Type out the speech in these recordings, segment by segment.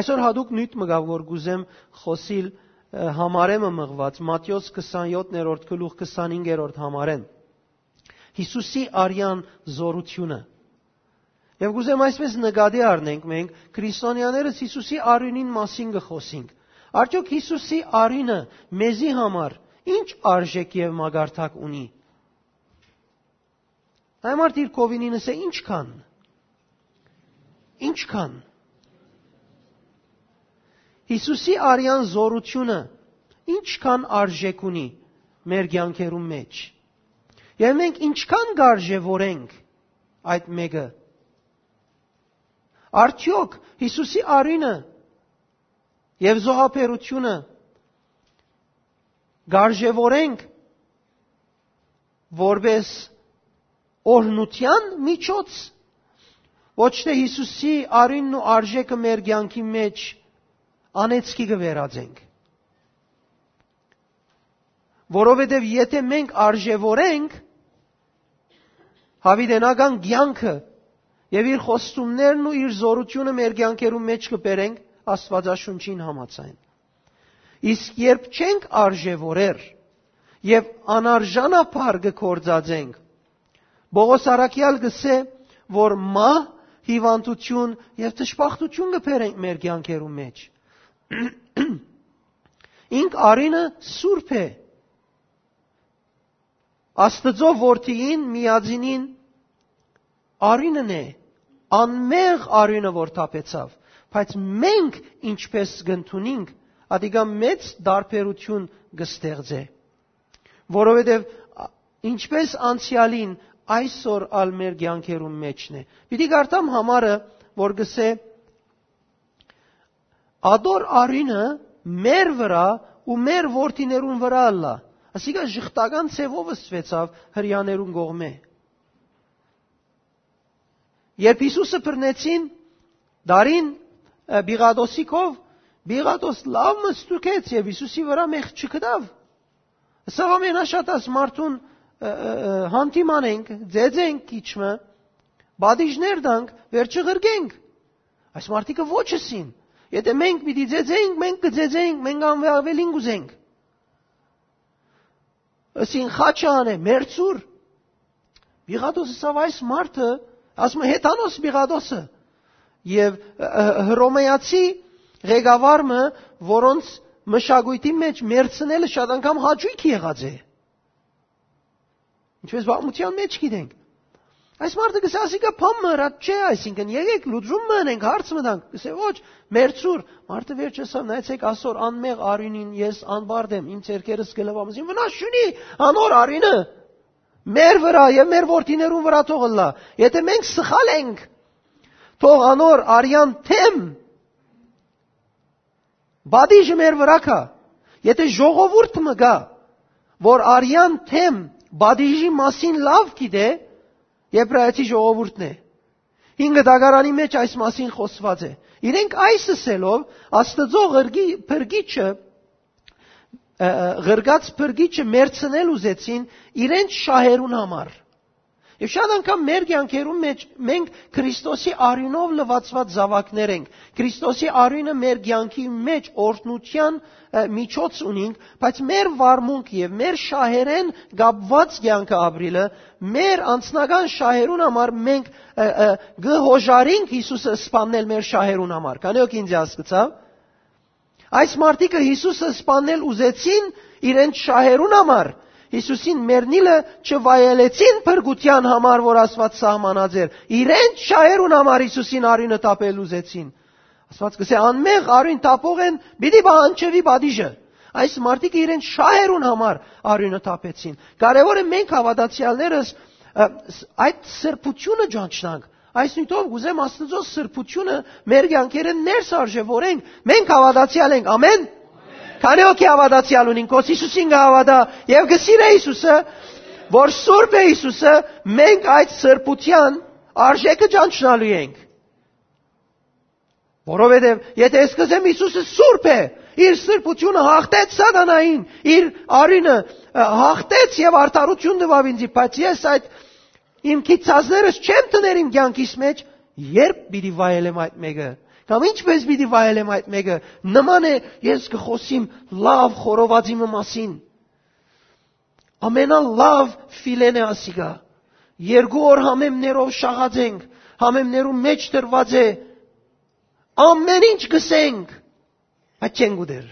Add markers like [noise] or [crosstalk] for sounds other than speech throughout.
Այսօր հadoop նույն մգավ որ գուզեմ խոսիլ համարեմը մղված Մատթեոս 27-րդ գլուխ 25-րդ համարեն Հիսուսի արյան զորությունը Եվ գուզեմ այսպես նկատի առնենք մենք քրիստոնյաներս Հիսուսի արյունին մասին կխոսենք։ Արդյոք Հիսուսի արյունը մեզի համար ինչ արժեք եւ մագարտակ ունի։ Այմարտ իր կովինինս է ինչքան։ Ինչքան։ Հիսուսի արյան զորությունը ինչքան արժեք ունի մեր ցանկերում մեջ։ Եվ մենք ինչքան գարժևորենք այդ մեկը Արդյոք Հիսուսի արինը եւ զոհապերությունը գարժևորենք որպես օրնության միջոց ոչ թե Հիսուսի արինն ու արժեքը մեր ցանկի մեջ անեցքի կվերածենք որովհետև եթե մենք արժևորենք հավիտենական ցանկը Եվ իր խոստումներն ու իր զորությունը մեր կյանքերում մեջ կբերենք Աստվածաշունչին համաձայն։ Իսկ երբ չենք արժևորեր եւ անարժանապար կկործածենք, Բողոս Արաքյալ գսե, որ մա հիվանդություն եւ տշպախտություն կբերենք մեր կյանքերում մեջ։ Ինք արինը սուրբ է։ Աստծո որդիին միածինին արինն է, անմեղ արինը որ թափեցավ, բայց մենք ինչպես գտնունինք, ադիգա մեծ դարբերություն կստեղծե։ Որովհետև ինչպես անցյալին այսօր ալ մեր ցանկերում մեջն է։ Պիտի գարտամ համարը, որ գսե Ադոր արինը մեր վրա ու մեր ворթիներուն վրա լա։ Ասիկա շղտական ցևով ստվեցավ հрьяներուն գողմե։ Երբ Հիսուսը բռնեցին դարին բիգադոսիկով, բիգադոս լավ մստուկեց եւ Հիսուսի վրա մեղ չկդավ։ Սա ամենաշատած մարդուն հանդիմանենք, ձեձենք իջմը, բադիժներ դանք, վերջը գրգենք։ Այս մարդիկը ոչսին։ ոչ Եթե մենք պիտի ձեձենք, մենք կձեձենք, մենք անվավելին գուզենք։ Ասին խաչան է, մերցուր։ Բիղադոսը սավ այս մարդը ասում է հետանոս Բիղադոսը եւ հռոմեացի ղեկավարը, որոնց մշակույթի մեջ մերցնելը շատ անգամ հաճույք եղած է։ Ինչպես բաղմության մեջ գիտենք։ Այս մարդը կսասի կա փոմը հրա չէ, այսինքն եկեք լուծում մնենք, հարց մնանք։ Կսե ոչ, մերցուր, մարդը վերջեսա, նայեցեք այսօր անմեղ արյունին ես անբարդ եմ, իմ ցերկերս գլվամս։ Իմ վնաս չունի, անոր արյունը մեր վրա եւ մեր ворթիներուն վրա թողնա։ Եթե մենք սխալ ենք, թող անոր արյան թեմ բադիժը մեր վրա կա։ Եթե ժողովուրդ մը գա, որ արյան թեմ բադիժի մասին լավ գիտե, Եբրայեցի ժողովուրդն է։ Հինգ դագարանի մեջ այս մասին խոսված է։ Իրենք այս ասելով Աստծո ղրգի փրկիչը ղրգած փրկիչը մերցնել ուզեցին իրենց շահերուն համար։ Եվ շատ անգամ մեր կյանքերում մեջ մենք Քրիստոսի արյունով լվացված զավակներ ենք։ Քրիստոսի արյունը մեր կյանքի մեջ օրհնության միջոց ունենք, բայց մեր վարմունք եւ մեր շահերեն գապված կյանքը ապրիլը մեր անձնական շահերուն համար մենք գհոժարինք Հիսուսը սպանել մեր շահերուն համար։ Կանեոք ինձ հասկացավ։ Այս մարդիկը Հիսուսը սպանել ուզեցին իրենց շահերուն համար։ Հիսուսին մեռնիլը չվայելեցին փրկության համար, որ Աստված սահմանած էր։ Իրենց շահերուն համար Հիսուսին արինը տապել ուզեցին։ Աստված կսե անմեղ արին տապող են, պիտի բանջվի բադիժը։ Այս մարդիկը իրենց շահերուն համար արինը տապեցին։ Կարևորը մենք հավատացյալներս այդ սրբությունը ճանչնանք Այս նույնով գուզեմ Աստծո սրբությունը մեր կյանքերը ներս արժևորենք։ Մենք հավատացյալ ենք։ Ամեն։ Քանի օքի հավատացյալ ունին, կոս Հիսուսին գհավատա եւ գսիրե Հիսուսը, որ Սուրբ է Հիսուսը, մենք այդ սրբության արժեքը ճանչնալու ենք։ Որովհետև եթե ես կզեմ Հիսուսը Սուրբ է, իր սրբությունը հաղթեց սատանային, իր արինը հաղթեց եւ արդարություն տվավ ինձ, բայց ես այդ Իմ քիծածներս չեմ տներ իմ կյանքիս մեջ, երբ պիտի վայելեմ այդ մեկը։ Կամ ինչպես պիտի վայելեմ այդ մեկը։ Նման է ես կխոսիմ լավ խորովածի մասին։ Ամենալավ ֆիլեն է ասիգա։ Երկու օր համեմներով շաղած ենք, համեմներում մեջ դրված է ամեն ինչ գսենք, բայց չենք ուդեր։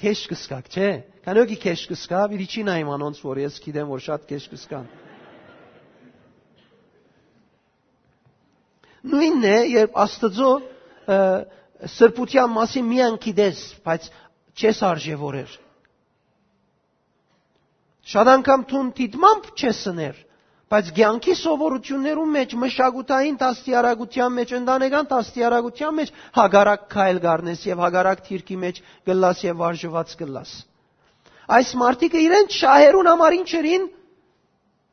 Քեշ կսկակ, չէ՞։ Կանոքի քեշ կսկա, իրիչի նայեմ անոնց, որ ես գիտեմ, որ շատ քեշ կսկան։ Նույնն է, երբ Աստծո սրբության մասին միան գիտես, բայց չես արժևորեր։ Շատ անգամ թուն դիտմամբ չես սներ, բայց ցանկի սովորություններում մեջ, մշակութային տաստիարակության մեջ, ընտանեկան տաստիարակության մեջ հագարակ քայլ գառնես եւ հագարակ թիրքի մեջ գլաս եւ վարժված գլաս։ Այս մարտիկը իրենց շահերուն համար ինչերին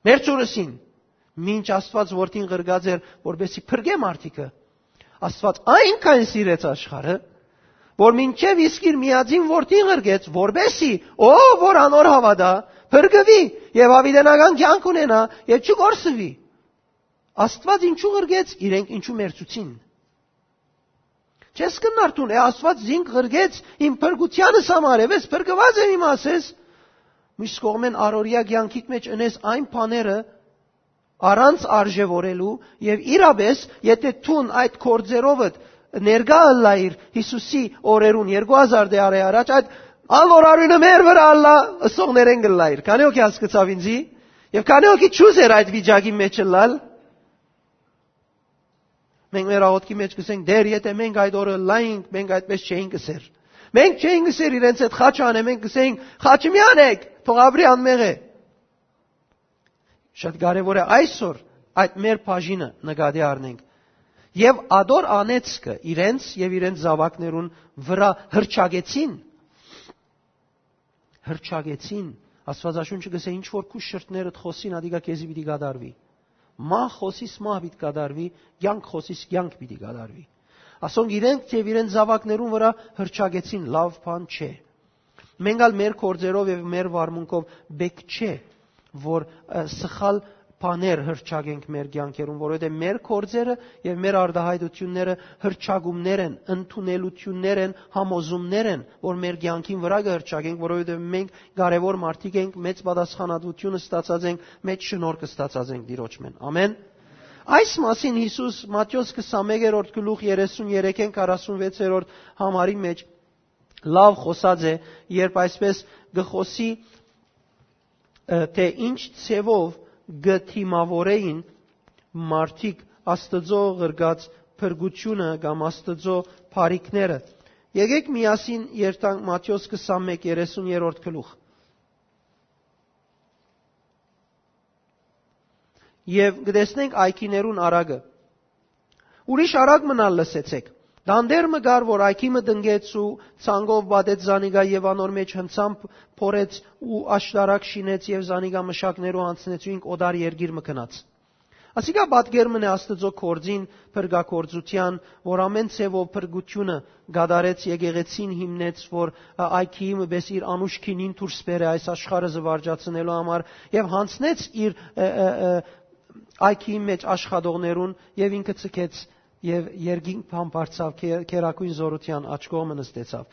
մերծուրսին Մինչ Աստված որդին ղրգած էր, որբեսի փրկե մարդիկը։ Աստված այնքան սիրեց աշխարհը, որ մինչև իսկ իր միածին որդին ղրգեց, որբեսի ով որ անոր հավատա, փրկվի եւ ավիդենական կյանք ունենա եւ չգործվի։ Աստված ինչու ղրգեց, իրենք ինչու մերծուցին։ Չես կնարտուն, է Աստված զինք ղրգեց իմ փրկությանս համար, ես փրկված եմ իմ ասես։ Միշտ կողմեն առօրյա կյանքիդ մեջ ընես այն բաները, առանց արժևորելու եւ իրապես եթե թուն այդ կորձերովդ ներկա ըլլայր Հիսուսի օրերուն 2000 դարի առաջ այդ ալորարունը մեր վրա ալլա ըսողներեն գլայր քանի օքի հասկացավ ինձի եւ քանի օքի ճուզեր այդ վիճակի մեջ լալ մենք մեր աղոթքի մեջ կսենք դեր եթե մենք այդ օրը լայինք մենք այդպես չէինք գսեր մենք չէինք գսեր իրենց այդ խաչանը մենք գսեինք խաչը մի անեք թող ապրի անմեղ է Շատ կարևոր է այսօր այդ մեր բաժինը նկատի առնենք։ Եվ ադոր անեցկը իրենց եւ իրենց զավակներուն վրա հրճագեցին։ Հրճագեցին։ Աստվածաշունչը գսե ինչ որ քու շրտներդ խոսին, ադիգա քեզի պիտի գադարվի։ Մահ խոսիս մահ պիտի գադարվի, կյանք խոսիս կյանք պիտի գադարվի։ Ասոնք իրենք եւ իրենց զավակներուն վրա հրճագեցին, լավ բան չէ։ Մենք ալ մեր կորձերով եւ մեր վարմունքով բեք չէ որ սխալ բաներ հրճագենք մեր կյանքերում, որովհետև մեր կորձերը եւ մեր արդահայտությունները հրճագումներ են, ընդունելություններ են, համոզումներ են, որ մեր կյանքին վրա կհրճագենք, որովհետև մենք կարևոր մարդիկ ենք, մեծ պատասխանատվությունը ստացած ենք, մեծ շնորհքը ստացած ենք Տիրոջմեն։ Ամեն։ Այս մասին Հիսուս Մատթեոս 21-րդ գլուխ 33-ին 46-րդ համարի մեջ լավ խոսած է, երբ այսպես գխոսի թե ինչ ցևով գթիմավորեին մարդիկ Աստծո ղրգած փրկությունը կամ Աստծո բարիքները։ Եկեք միասին երթանք Մատթեոս 21:30-րդ գլուխ։ Եվ գտեսնենք այքիներուն արագը։ Ուրիշ արագ մնալ լսեցեք։ Դանդերմը գար, որ Աքիմը դնգեց ու ցանգով բադեց Զանիգա եւ անոր մեջ հնցամբ փորեց ու աշտարակ շինեց եւ Զանիգա մշակներով անցնեց ու ինք օդար երգիր մկնաց։ Ասիկա բադգերմն է Աստծո կորձին փրկակորձության, որ ամեն ցևով փրկությունը գադարեց եկեղեցին հիմնեց, որ Աքիմը բես իր անուշքինին դուրս բերե այս աշխարհը զվարճացնելու համար եւ հանցնեց իր Աքիմի մեջ աշխատողներուն եւ ինքը ցկեց եւ երգին փամփարցավ քերակույն զորության աչ կողմը նստեցավ։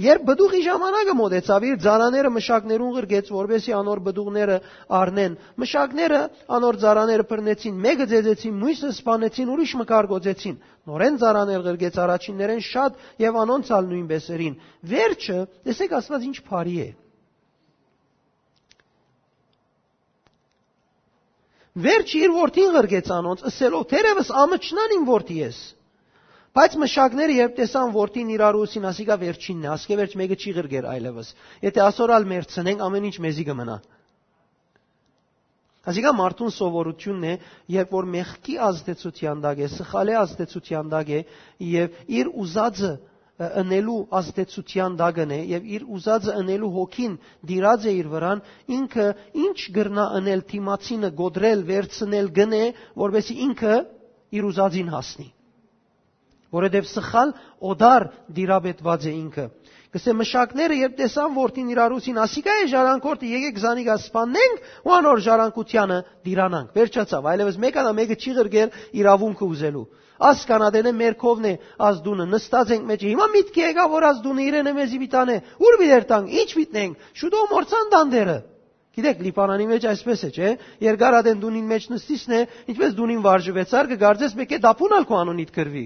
Երբ բդուղի ժամանակը մոտեցավ, իր ձարաները մշակներուն ղրգեց, որբեսի անոր բդուղները առնեն։ Մշակները անոր ձարաները բռնեցին, մեկը ձեզեցին, մույսը սպանեցին, ուրիշ մկար գոծեցին։ Նորեն ձարաներ ղրգեց առաջիններեն շատ եւ անոնցալ նույնպես երին։ Վերջը, տեսեք Աստված ինչ բարի է։ Վերջ իր որդին ղրգեց անոնց, ըսելով. «Թերևս ամճնան իմ որդի ես»։ Բայց մշակները երբ տեսան որդին իրար ուսին, ասիկա վերջինն է, ասկե վերջ մեկը չի ղրգեր այլևս։ Եթե ասորալ մերցնենք, ամեն ինչ մեզի կմնա։ Ասիկա մարդուն սովորությունն է, երբ որ մեղքի ազդեցության դակ է, սխալի ազդեցության դակ է եւ իր ուզածը ընելու ազդեցության դագն է եւ իր ուզածը ընելու հոգին դիրած է իր վրան ինքը ինչ գրնա ընել թիմացինը գոդրել վերցնել գնե որովհետեւ ինքը իր ուզածին հասնի որովհետեւ սխալ օդար դիրաբետված է ինքը Կսե մշակները երբ տեսան որդին իրարուսին, ասիկա է ժառանգորդը, եկեք զանիգա սպանենք ու անոր ժառանգությանը դիրանանք։ Վերջացավ, այլևս մեկը նա մեկը չի ղրգեր իրավունքը ուզելու։ աս կանադենը մեր կովն է աս դունը նստած ենք մեջ հիմա միտքի եկա որ աս դունը իրենը մեզի բիտանե ուր բիդեր տանք ինչ բիտնենք շուտով մորցան դանդերը Գիտեք, Լիբանանի մեջ այսպես է, չէ՞։ Երգարադեն դունին մեջ նստիսն է, ինչպես դունին վարժվեցար, կգարձես մեկ է դապունալ քո անունիդ կրվի։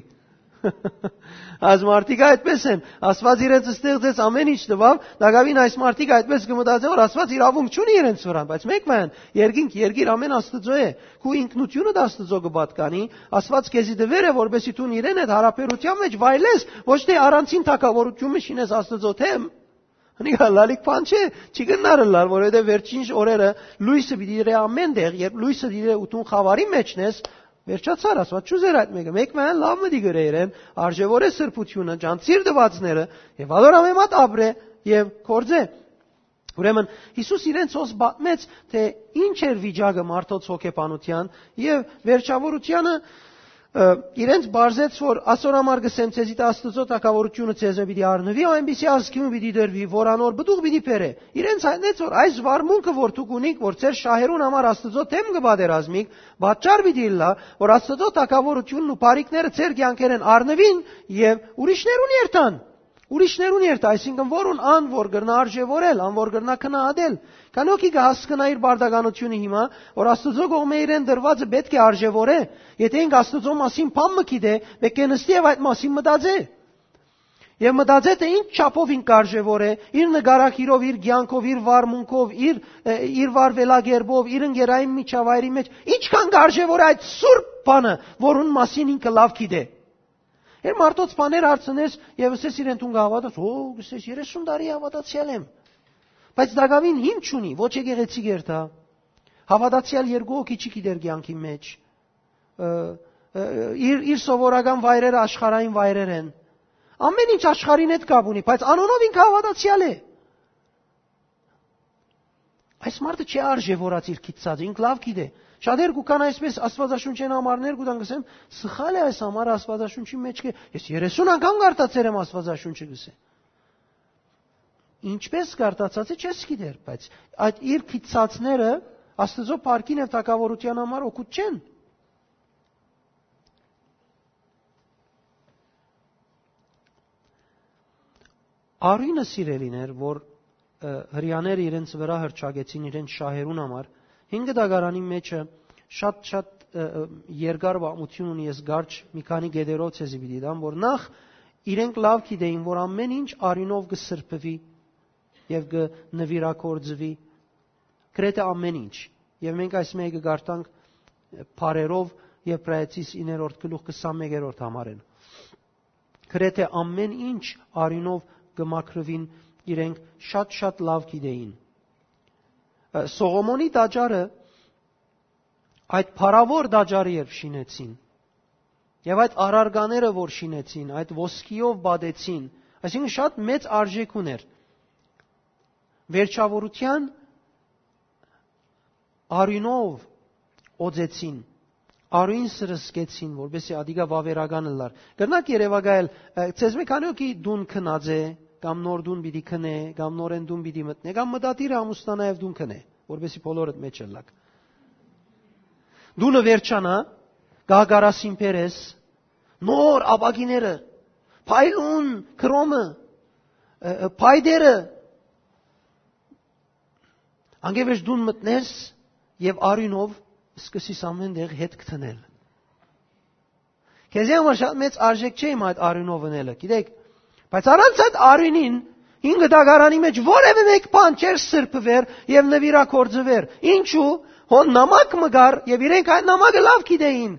[laughs] Այս մարդիկ այդպես են, Աստված իրենց ստեղծեց ամեն ինչ տվավ, դակավին այս մարդիկ այդպես կմտածեն, որ Աստված իրավունք չունի իրենց վրա, բայց մեկ ման, երկինք, երգիր ամեն Աստծո է, քու ինքնությունը դա Աստծո կպատկանի, Աստված քեզի դվեր է, որբեսի դու իրեն այդ հարաբերության մեջ վայելես, ոչ թե առանցին թակավորությունը շինես Աստծո թեմ, Հնիկա լալիկ բան չէ, չի գնարըլար, որովհետև վերջին օրերը լույսը դրե ամեն տեղ, երբ լույսը դիրե ուտուն խավարի մեջն ես, վերջացար, ասված չուզեր այդ մեկը, մեկ մեն լավ մտի գրեին, արժևոր է սրբությունը, ջանցիր դվածները, եւ ալոր ամեմատ ապրե եւ կորձե։ Ուրեմն Հիսուս իրենց ոս բացմեց, թե ինչ էր վիճակը մարդոց հոգեբանության եւ վերջավորությանը իրենց բարձեց որ ասոր համար գսեմ ցեզի աստծո թակավորությունը ցեզ պիտի առնվի այնպիսի ազգին պիտի դերվի որ անոր բդուղ պիտի բերե իրենց այնեց որ այս վարմունքը որ դուք ունիք որ ցեր շահերուն համար աստծո դեմ կբادرազմիկ բաճար պիտի լա որ աստծո թակավորությունն ու բարիկները ցեր կյանքերեն առնվին եւ ուրիշներուն երթան Ուրիշներուն երթ, այսինքն որուն ան որ գրնա արժևորել, ան որ գրնա քնահատել։ Կանոքի կհասկնա իր բարդականությունը հիմա, որ Աստծո կողմը իրեն դրվածը պետք է արժևորե։ Եթե ինք Աստծո մասին բան մկիդե, պետք է նստի եւ այդ մասին մտածե։ Եվ մտածե թե ինչ չափով ինք արժևորե, իր նկարակիրով, իր ցանկով, իր վարմունքով, իր իր վարվելագերբով, իր ընկերային միջավայրի մեջ, ինչքան կարժևորե այդ սուրբ բանը, որուն մասին ինքը լավ գիտե։ Էր մարդոց բաներ հարցնես եւ ասես իրեն տուն գավադաս, օ, գսես 30 տարի հավատացյալ եմ։ Բայց դակավին հիմ չունի, ոչ եկեղեցի գերտա։ Հավատացյալ երկու հոգի չի գիտեր կյանքի մեջ։ Իր իր սովորական վայրերը աշխարհային վայրեր են։ Ամեն ինչ աշխարհին հետ կապ ունի, բայց անոնով ինքը հավատացյալ է։ Այս մարդը չի արժե որած իր քիծած, ինք լավ գիտե։ Շատեր կան այսպես Աստվածաշունչեն համարներ կուտան գսեմ, սխալ է այս համարը Աստվածաշունչի մեջ է։ Ես 30 անգամ կարդացել եմ Աստվածաշունչը գսե։ Ինչպես կարդացած է, չես գիտեր, բայց այդ իր քիծածները Աստծո парքին եւ թակավորության համար օգուտ չեն։ Արինը սիրելիներ, որ հрьяները իրենց վրա հրճագեցին իրենց շահերուն համար։ 5 դագարանի մեջը շատ-շատ երկար վամություն ունի ես գարչ մի քանի գեդերով ցեզի պիտի դամ, որ նախ իրենք լավ գիտեին, որ ամեն ինչ արինով կսրբվի եւ կնվիրակորձվի գրեթե ամեն ինչ։ Եվ մենք այս մեկը գարտանք բարերով Եբրայեցիս 9-րդ գլուխ 21-րդ համարեն։ Գրեթե ամեն ինչ արինով կմակրվին իրենք շատ-շատ լավ գիտեին։ Սողոմոնի տաճարը այդ փառավոր տաճարը երբ շինեցին եւ այդ արարգաները որ շինեցին, այդ ոսկիով բادեցին, այսինքն շատ մեծ արժեք ուներ։ Վերջավորության արյունով օծեցին արույն սրսկեցին, որովհետեւ ադիգա վավերականը լար։ Գտնակ Երևակայել, ցեզ մի քանի օքի դուն քնած է, կամ նոր դուն պիտի քնե, կամ նորեն դուն պիտի մտնե, կամ մտադիրը ամուսնանայև դուն քնե, որովհետեւ բոլորդ մեջ ելակ։ Դունը վերջանա, գագարասին Պերես, նոր աբագիները, փայլուն քրոմը, փայդերը անգևես դուն մտնես եւ արյունով սկսես ամեն դեղ հետ կթնել։ Քեզ համար շատ մեծ արժեք չէ իմ այդ արյունով ընելը, գիտեք, Բայց առանց այդ արինին ինքը դագարանի մեջ որևէ մեկ բան չէր սրբվեր եւ նվիրակորձվեր։ Ինչու? Հոն նամակ մգար եւ իրենք այդ նամակը լավ գիտեին։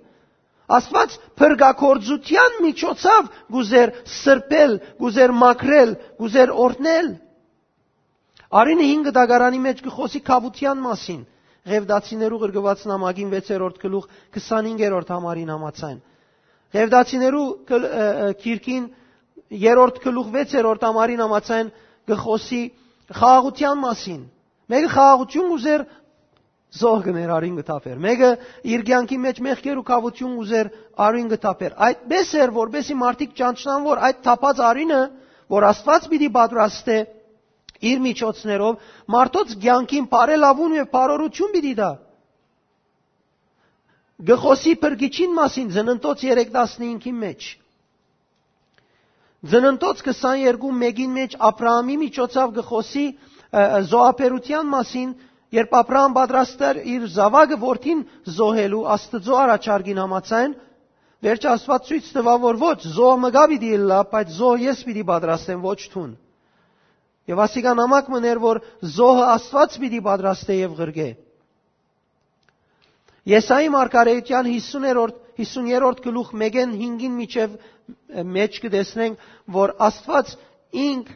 Աստված փրկակորձության միջոցով գուզեր սրբել, գուզեր մաքրել, գուզեր օրհնել։ Արինը 5 դագարանի մեջ կխոսի խավության մասին։ Ղևդացիներու գրգված նամակին 6-րդ գլուխ 25-րդ համարին համացայն։ Ղևդացիներու քիրքին երրորդ գլուխ 6-րդ ամարին համացան գխոսի խաղաղության մասին։ Մեկը խաղաղություն ուզեր զոհ գներ արին գտապեր։ Մեկը իր կյանքի մեջ մեղքեր ու խավություն ուզեր արին գտապեր։ Այդպես էր, որբեսի մարդիկ ճանչնան, որ այդ թափած արինը, որ Աստված պիտի պատրաստե իր միջոցներով, մարդոց կյանքին բարելավուն եւ բարորություն պիտի դա։ գխոսի բրգիչին մասին ծննդոց 3:15-ի մեջ Ծննդոց 22 մեկին մեջ Աբրահամի միջոցով գխոսի զոհապերության մասին, երբ Աբրահամ պատրաստեր իր զավակը որդին զոհելու Աստծո առաջարկին համաձայն, վերջ Աստված ցույց տվավ, որ ոչ, զոհը մգա պիտի լա, բայց զոհ ես պիտի պատրաստեմ, ոչ թուն։ Եվ ասիկա նամակ մներ, որ զոհը Աստված պիտի պատրաստե եւ ղրգե։ Եսայի մարգարեության 50-րդ 50-րդ գլուխ 1-ին 5-ին միջև մեջ կտեսնենք, որ Աստված ինք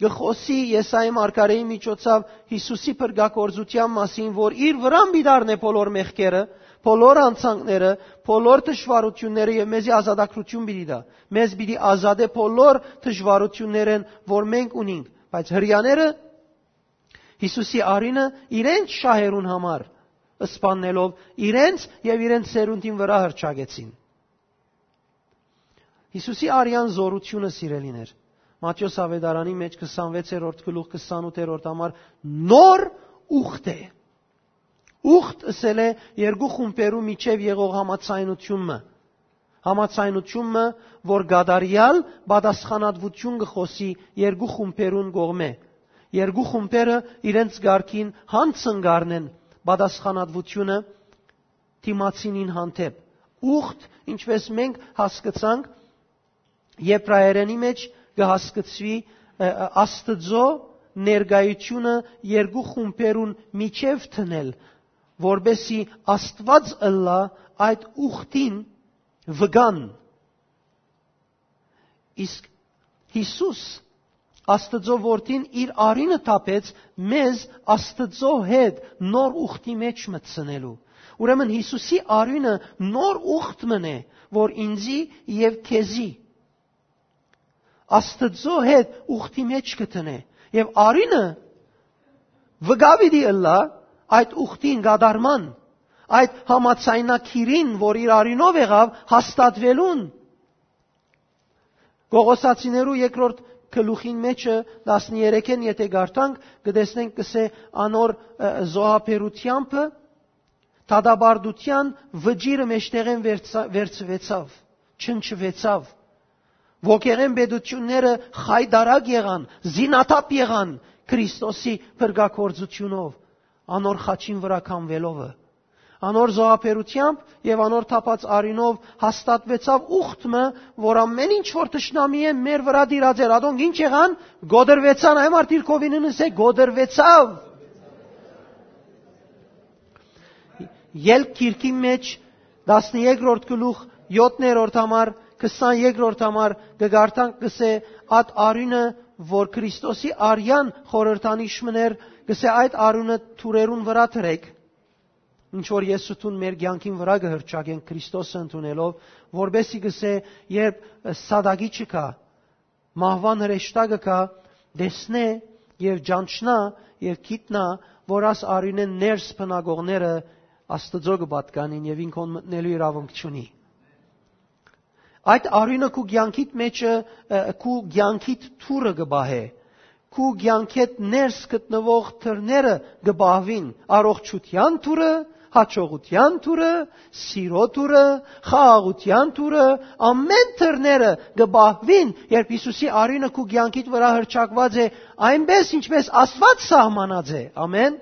գխոսի Եսայի մարգարեի միջոցով Հիսուսի փրկակորզության մասին, որ իր վրան բիդարն է բոլոր մեղքերը, բոլոր անցանքները, բոլոր դժվարությունները եւ մեզի ազատագրություն բիդի դա։ Մեզ բիդի ազատե բոլոր դժվարություններեն, որ մենք ունենք, բայց հрьяաները Հիսուսի արինը իրենց շահերուն համար սպաննելով իրենց եւ իրենց սերունդին վրա հրճագեցին։ Հիսուսի արյան զորությունը սիրելիներ։ Մատթեոս ավետարանի մեջ 26-րդ գլուխ 28-րդ համար նոր ուխտ է։ Ուխտ ասել է երկու խումբերու միջև եղող համացայնությունը։ Համացայնությունը, որ գադարյալ պատասխանատվություն կխոսի երկու խումբերուն կողմե։ Երկու խումբերը իրենց ղարքին հանցնգարնեն պատասխանատվությունը թիմացինին հանդեպ։ Ուխտ, ինչպես մենք հասկացանք, Եբրայերենի մեջ կհասկացվի Աստծո ներգայությունը երկու խումբերուն միջև թնել, որբեսի Աստված ըլլա այդ ուխտին վգան։ Իսկ Հիսուս Աստծո որդին իր արինը տապեց մեզ Աստծո հետ նոր ուխտի մեջ մտցնելու։ Ուրեմն Հիսուսի արինը նոր ուխտ մնե, որ ինձի եւ քեզի Աստծո հետ ուխտի մեջ կտնե եւ արինը վգավիդի ըլլա այդ ուխտին գադարման այդ համացայնակիրին, որ իր արինով եղավ հաստատվելուն Գողոսացիներու երկրորդ գլուխին մեջը 13-ին եթե գարտանք կտեսնենք կսե անոր զոհապերությամբ դադաբարդության վճիրը մեջտեղեն վերցվեցավ չնչվեցավ ոգեղեն բեդությունները խայդարակ եղան զինաթափ եղան Քրիստոսի փրկակորձությունով անոր խաչին վրա կանվելովը անոր զոհապերությամբ եւ անոր թափած արինով հաստատվեցավ ուխտը, որ ամեն ինչ որ ճշնամի է մեր վրա դիրածեր, ադոնք ինչ եղան, գոդրվեցան, այ մարդիր կովիննս է գոդրվեցավ։ Ելք քիրքի մեջ 13-րդ գլուխ 7-րդ համար 22-րդ համար կգարտանք կսե այդ արինը որ Քրիստոսի արյան խորհրդանիշ մներ կսե այդ արունը թուրերուն վրա թրեք ինչ որ Եսուսուն մեր ցանկին վրա կհրճագեն Քրիստոսը ընդունելով, որբեսի գսե, երբ սադագի չկա, մահվան հրեշտակը կա, դեսնե եւ ջանչնա եւ գիտնա, որ աս արինեն ներս բնագողները Աստծո կպատկանին եւ ինքոն մտնելու իրավունք չունի։ Այդ արյունը քու ցանկիտ մեջը քու ցանկիտ թուրը գբահե։ Քու ցանկետ ներս գտնվող թրները գբահվին առողջության թուրը, հաջողության թուրը, սիրո թուրը, խաղաղության թուրը, ամեն թրները գբահվին, երբ Հիսուսի արյունը քու ցանկիտ վրա հրճակված է, այնպես ինչպես Աստված սահմանած է։ Ամեն։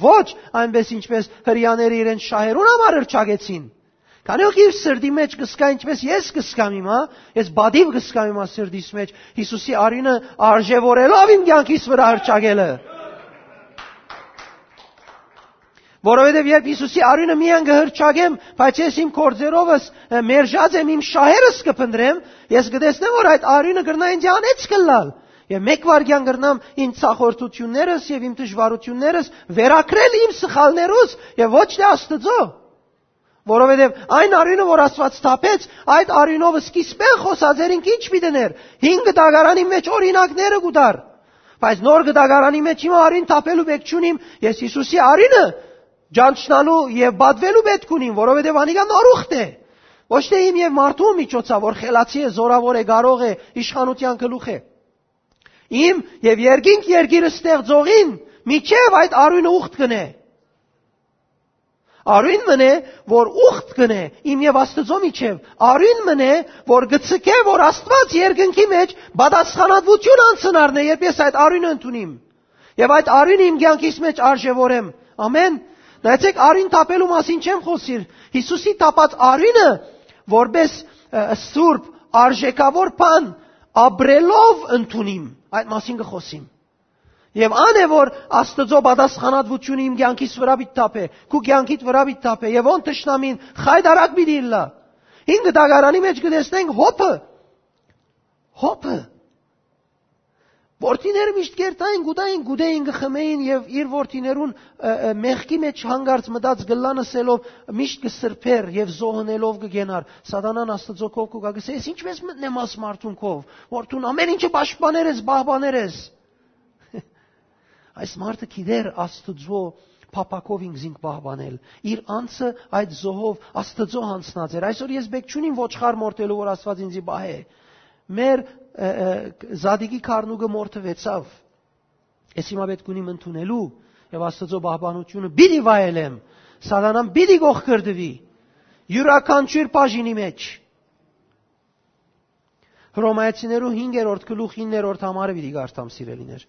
Ոչ, այնպես ինչպես հрьяաները իրենց շահերուն համար հրճակեցին Որ իր սրդի մեջ կսկա ինչպես ես կսկամ հիմա, ես բադիվ կսկամ հիմա սրդիս մեջ Հիսուսի արինը արժևորելով իմ կյանքիս վրա հրճակելը։ Որովհետև երբ Հիսուսի արյունը միան կհրճագեմ, բայց ես իմ կորձերովս մերժած եմ իմ շահերս կփնտրեմ, ես կտեսնեմ, որ այդ արյունը կրնա ինձ անեց կլալ։ Եվ մեկ վարյան կրնամ իմ ցախորտություններս եւ իմ դժվարություններս վերակրել իմ սխալներուս եւ ոչ թե Աստծո։ Որովհետև այն արյունը, որ Աստված թափեց, այդ արյունով սկիզբեն խոսածերին ինչ միտներ։ 5 դագարանի մեջ օրինակները գուտար։ Բայց նոր գդագարանի մեջ հիմա արին թափելու բեք չունիմ, ես Հիսուսի արինը ջանչնալու եւ բադվելու պետք ունին, որովհետեւ անիկա նորուխտ է։ Ոչ թե իմ եւ մարդու միջոցով, որ խելացի է, զորավոր է, կարող է, իշխանության գլուխ է։ Իմ եւ երկինք երգիրը ստեղծողին միջև այդ արույնը ուխտ կնե։ Արույն մնե, որ ուխտ գնե իմ եւ Աստծո միջև։ Արույն մնե, որ գցկե, որ Աստված երկնքի մեջ բադասխանատվություն անցնարն է, երբ ես այդ արույնը ընդունիմ։ Եվ այդ արույնը իմ կյանքիս մեջ արժևորեմ։ Ամեն։ Նայեցեք, արույն տապելու մասին չեմ խոսիր։ Հիսուսի տապած արույնը որբես սուրբ արժեքավոր բան ապրելով ընդունիմ։ Այդ մասին կխոսիմ։ Եվ ան է որ Աստծո պատասխանատվությունը իմ կյանքից վրա պիտապե, քու կյանքիդ վրա պիտապե, եւ ոնց ճշնամին խայդարակ պիտի լա։ Ինքը դագարանի մեջ կտեսնենք հոփը։ Հոփը։ Որդիները միշտ կերտային, գուտային, գուդեին գխմեին եւ իր որդիներուն մեղքի մեջ հանգարց մտած գլանսելով միշտ կսրբեր եւ զոհնելով կգենար։ Սատանան Աստծո կողք կգա գսե, «Ես ինչպես մտնեմ աս մարդուն կով, որ դու ամեն ինչը պաշտպաներ ես, բահբաներ ես»։ Այս մարդը գիտեր Աստծո փապակով ինքզինք պահպանել։ Իր անձը այդ զոհով Աստծո հանցնած էր։ Այսօր ես բեք չունիմ ոչխար մորտելու, որ Աստված ինձի բահե։ Մեր զադիգի քարնուկը մորթվեցավ։ Ես հիմա պետք ունիմ ընդունելու եւ Աստծո պահպանությունը բիդի վայելեմ։ Սատանան բիդի գող կրդվի։ Յուրաքանչյուր բաժինի մեջ։ Հռոմայացիներու 5-րդ գլուխ 9-րդ համարը պիտի գարտամ սիրելիներ։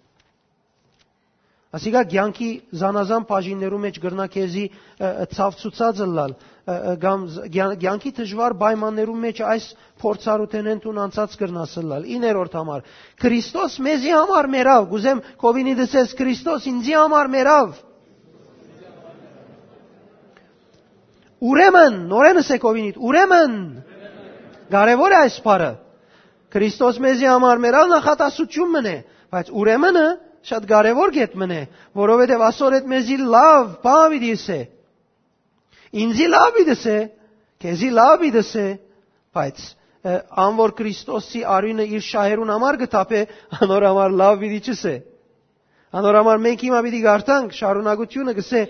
Ասիկա ցանկի զանազան բաժիններու մեջ գրնակեզի ցավցուցածը լալ կամ ցանկի դժվար պայմաններու մեջ այս փորձառութենեն տուն անցած գրնասլալ 9-րդ համար Քրիստոս մեզի համար մերավ գուզեմ կովինի դսես Քրիստոս ինձի համար մերավ Ուրեմն նորենս է կովինիտ ուրեմն Կարևոր է այս բառը Քրիստոս մեզի համար մերավ նախատասություն մնե բայց ուրեմնը շատ կարևոր գետ մնե, որովհետև ասոր այդ մեզի լավ բան դիսե։ Ինձի լավ դիսե, քեզի լավ դիսե, բայց անոր Քրիստոսի արյունը իր շահերուն համար գտապե, անոր համար լավ պիտի չսե։ Անոր համար մենք հիմա պիտի գարտանք շարունակությունը գսե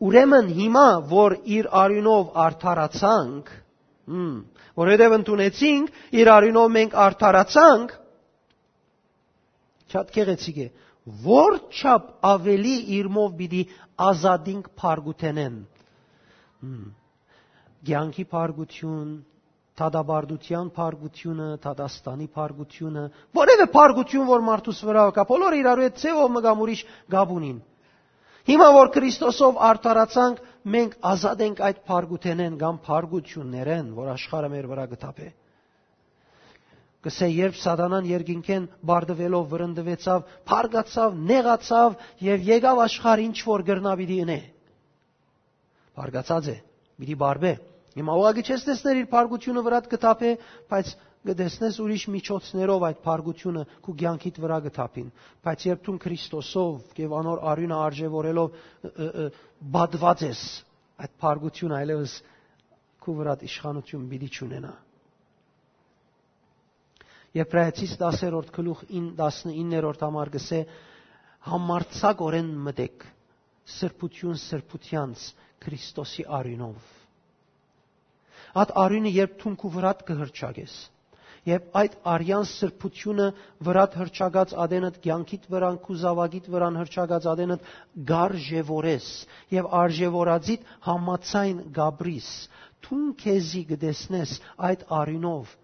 Ուրեմն հիմա որ իր արյունով արդարացանք, որովհետև ընդունեցինք իր արյունով մենք արդարացանք, Շատ գեղեցիկ է։ Որ չափ ավելի իրմով պիտի ազատինք փարգութենեն։ Գյանքի փարգություն, թադաբարդության փարգությունը, թադաստանի փարգությունը, որևէ փարգություն, որ մարդուս վրա կա, բոլորը իրարու հետ ծևով մգամ ուրիշ գաբունին։ Հիմա որ Քրիստոսով արդարացանք, մենք ազատ ենք այդ փարգութենեն կամ փարգություններեն, որ աշխարհը մեր վրա գտապե։ Կսե երբ սատանան երկինքեն բարդվելով վրընդվեցավ, փարգացավ, նեղացավ եւ եկավ աշխարհ ինչ որ գրնավիդի ընե։ Փարգացած է, մի բարբե։ Հիմա ուղղակի չես տեսներ իր փարգությունը վրա կտապե, բայց կտեսնես ուրիշ միջոցներով այդ փարգությունը քու ցանկիդ վրա կտապին բայց երբ դու Քրիստոսով եւ անոր արյունը արժեվորելով բադված ես այդ փարգությունը այլևս քու վրա իշխանություն պիտի չունենա Եբրայեցիս 10-րդ գլուխ 19-րդ համար գսե համարցակորեն մտեք սրբություն սրբությանց Քրիստոսի արյունով։ Այդ արյունը երբ թունքու վրատ կհրճագես, Եվ այդ արյան սրբությունը վրատ հրճագած ադենդ կյանքիդ վրան կուզավագիտ վրան հրճագած ադենդ գարժևորես եւ արժևորածիտ համացայն գաբրիս թուն քեզի գտեսնես այդ արինով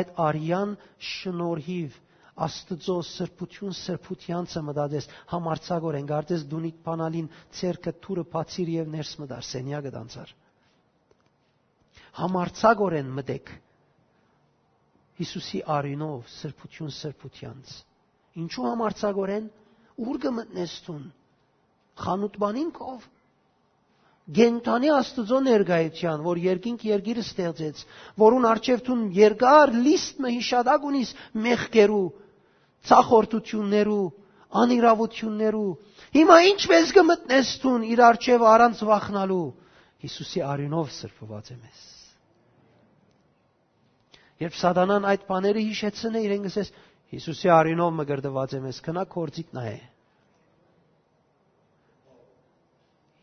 այդ արյան շնորհիվ Աստծո սրբություն սրբությանցը մտածես համարցագորեն գարտես դունիք բանալին ցերկը թուրը բացիր եւ ներս մտար սենյակը դանցար համարցագորեն մտեք Հիսուսի արինով սրբություն սրբությանց ինչու համարցագորեն ուր կմտնես տուն խանութ բանին կով Գենտանի Աստծո ներգայության, որ երկինք երգիրը ստեղծեց, որուն արջևտուն երկար լիստը հիշադակ ունիս մեղքերու, ցախորտություններու, անիրավություններու։ Հիմա ինչպես կմտնես տուն իր արջևը առանց վախնալու։ Հիսուսի արյունով սրբված եմ ես։ Երբ սատանան այդ բաները հիշեցնե, իրեն գսես Հիսուսի արյունով մգրդված եմ ես, քնա կորցիտ նայե։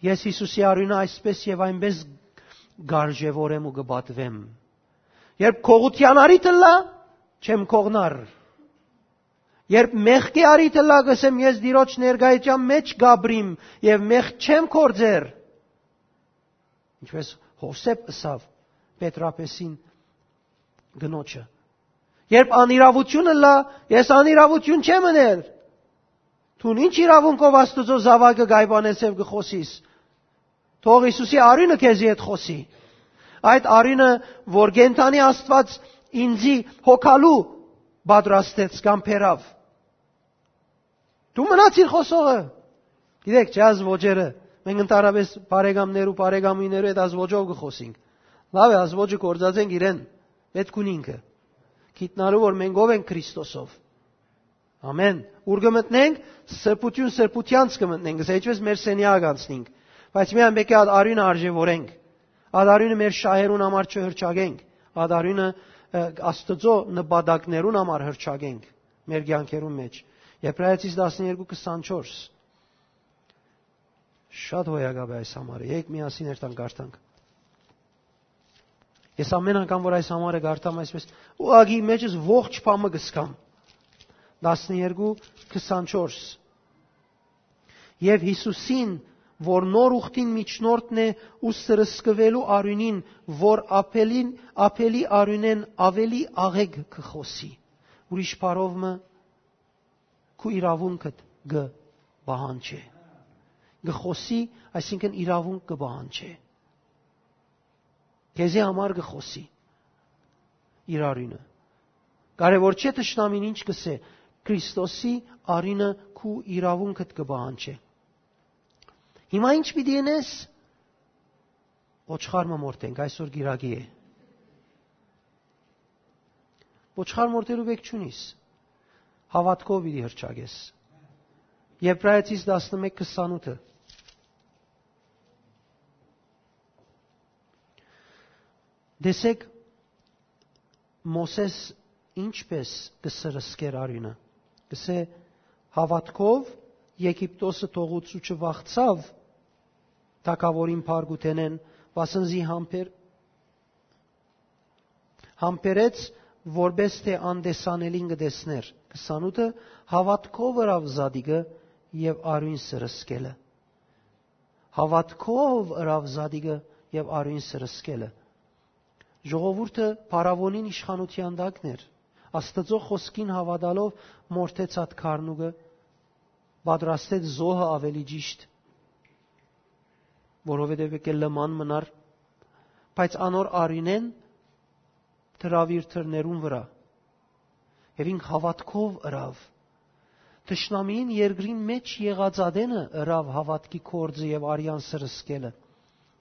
Ես Հիսուսի արյունը այսպես եւ այնպես գարժևորեմ ու գբատվեմ։ Երբ քողության արիտը լա, չեմ քողնար։ Երբ մեղքի արիտը լա, գսեմ ես դիրոջ ներգայության մեջ գաբրիմ եւ մեղ չեմ կորձեր։ Ինչպես Հովսեփ ըսավ Պետրապեսին գնոջը։ Երբ անիրավությունը լա, ես անիրավություն չեմ մներ։ Թուն ինչ իրավունքով Աստծո զավակը գայբանեցև գխոսիս։ Թող Հիսուսի արյունը քեզի հետ խոսի։ Այդ արյունը, որ գենտանի Աստված ինձի հոգալու պատրաստեց կամ փերավ։ Դու մնացիր խոսողը։ Գիտեք, չազ ոճերը։ Մենք ընդառաջ բարեկամներ ու բարեկամիներու հետ ազ ոճով գխոսենք։ Լավ է, ազ ոճը կորցածենք իրեն։ Պետք ունի ինքը։ Գիտնալու որ մենք ով ենք Քրիստոսով։ Ամեն։ Ուր կմտնենք, սրբություն սրբությանց կմտնենք, ինչպես մեր սենյակ անցնենք։ Բայց միայն մեկի ад արյունը արժևորենք։ Ադարյունը մեր շահերուն համար չհրճագենք։ Ադարյունը Աստծո նպատակներուն համար հրճագենք մեր կյանքերուն մեջ։ Եբրայեցիս 12:24 Շատ հոյակապ է այս համարը։ Եկեք միասին երթանք գարտանք։ Ես ամեն անգամ որ այս համարը գարտամ այսպես, ուղագի մեջս ողջ բամը գսկամ։ 12:24 Եվ Հիսուսին, որ նոր ուխտին միջնորդն է ու սրսկվելու արյունին, որ ապելին ապելի արյունեն ավելի աղեկ կխոսի։ Ուրիշ բարով մը քու իրավունքդ գ բահանջե գխոսի, այսինքն իրավունք կբանջի։ Քեզի համար գխոսի իր արինը։ Կարևոր չէ տշնամին ինչ կսե, Քրիստոսի արինը քու իրավունքդ կբանջի։ Հիմա ինչ պիտի ենես։ Ոչխար մորտենք, այսօր գիրագի է։ Ոչխար մորտելու բեք չունիս։ Հավատքով պիտի հրճագես։ Եբրայեցիս 11:28 Դեսեք Մոսես ինչպես կսրսկեր արյունը։ Գսե հավատքով Եգիպտոսը թողուցու չվախցավ թակավորին փարգութենեն, վասնզի համբեր համբերեց որբես թե անդեսանելին գտեսներ 28-ը հավատքով ըրավ զադիգը եւ արույն սրսկելը հավատքով ըրավ զադիգը եւ արույն սրսկելը Ժողովուրդը փարավոնին իշխանության դակներ։ Աստծո խոսքին հավատալով մորթեց այդ քարնուգը, պատրաստեց զոհը ավելի ճիշտ, որովհետև եկել լման մնար, բայց անոր արինեն դրավիր թրներուն վրա։ Եվ ինք հավատքով ըրավ։ Տշնամին երկրին մեջ եղած ադենը ըրավ հավատքի կորձը եւ արյան սրսկելը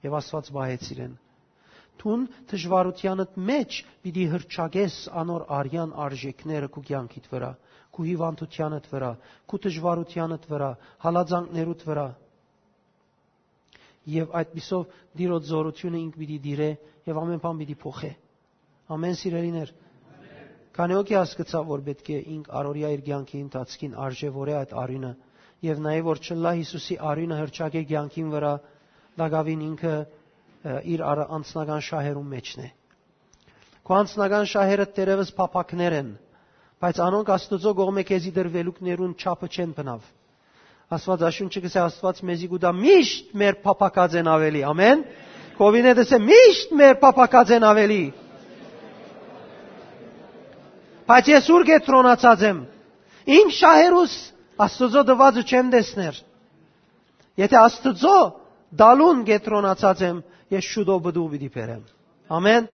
եւ Աստված բահեց իրեն Թուն դժվարությանդ մեջ պիտի հրճագես անոր արյան արժեքները քու կյանքիդ վրա, քու հիվանդությանդ վրա, քու դժվարությանդ վրա, հալածանքներուդ վրա։ Եվ այդպիսով դիրոց զորությունը ինք պիտի դիրե եւ ամեն բան պիտի փոխե։ Ամեն սիրելիներ։ Քանի օքի հասկացա, որ պետք է ինք առօրյա իր կյանքի ընթացքին արժևորե այդ արինը եւ նաեւ որ չլա Հիսուսի արինը հրճագե կյանքին վրա, դակավին ինքը իր անձնական շահերում մեջն է։ Քո անձնական շահերը տերևս փափակներ են, բայց անոնք Աստծո կողմէ քեզի դրվելուկներուն չափը չեն բնավ։ Աստված աշունչը գսե Աստված մեզի գուտա միշտ մեր փափակած են ավելի։ Ամեն։ Կովինը դեսե միշտ մեր փափակած են ավելի։ Բայց ես ուր գետրոնացած եմ։ Իմ շահերուս Աստծո դվածը չեմ տեսներ։ Եթե Աստծո դալուն գետրոնացած եմ, ես շուտով բդու պիտի բերեմ։ Ամեն։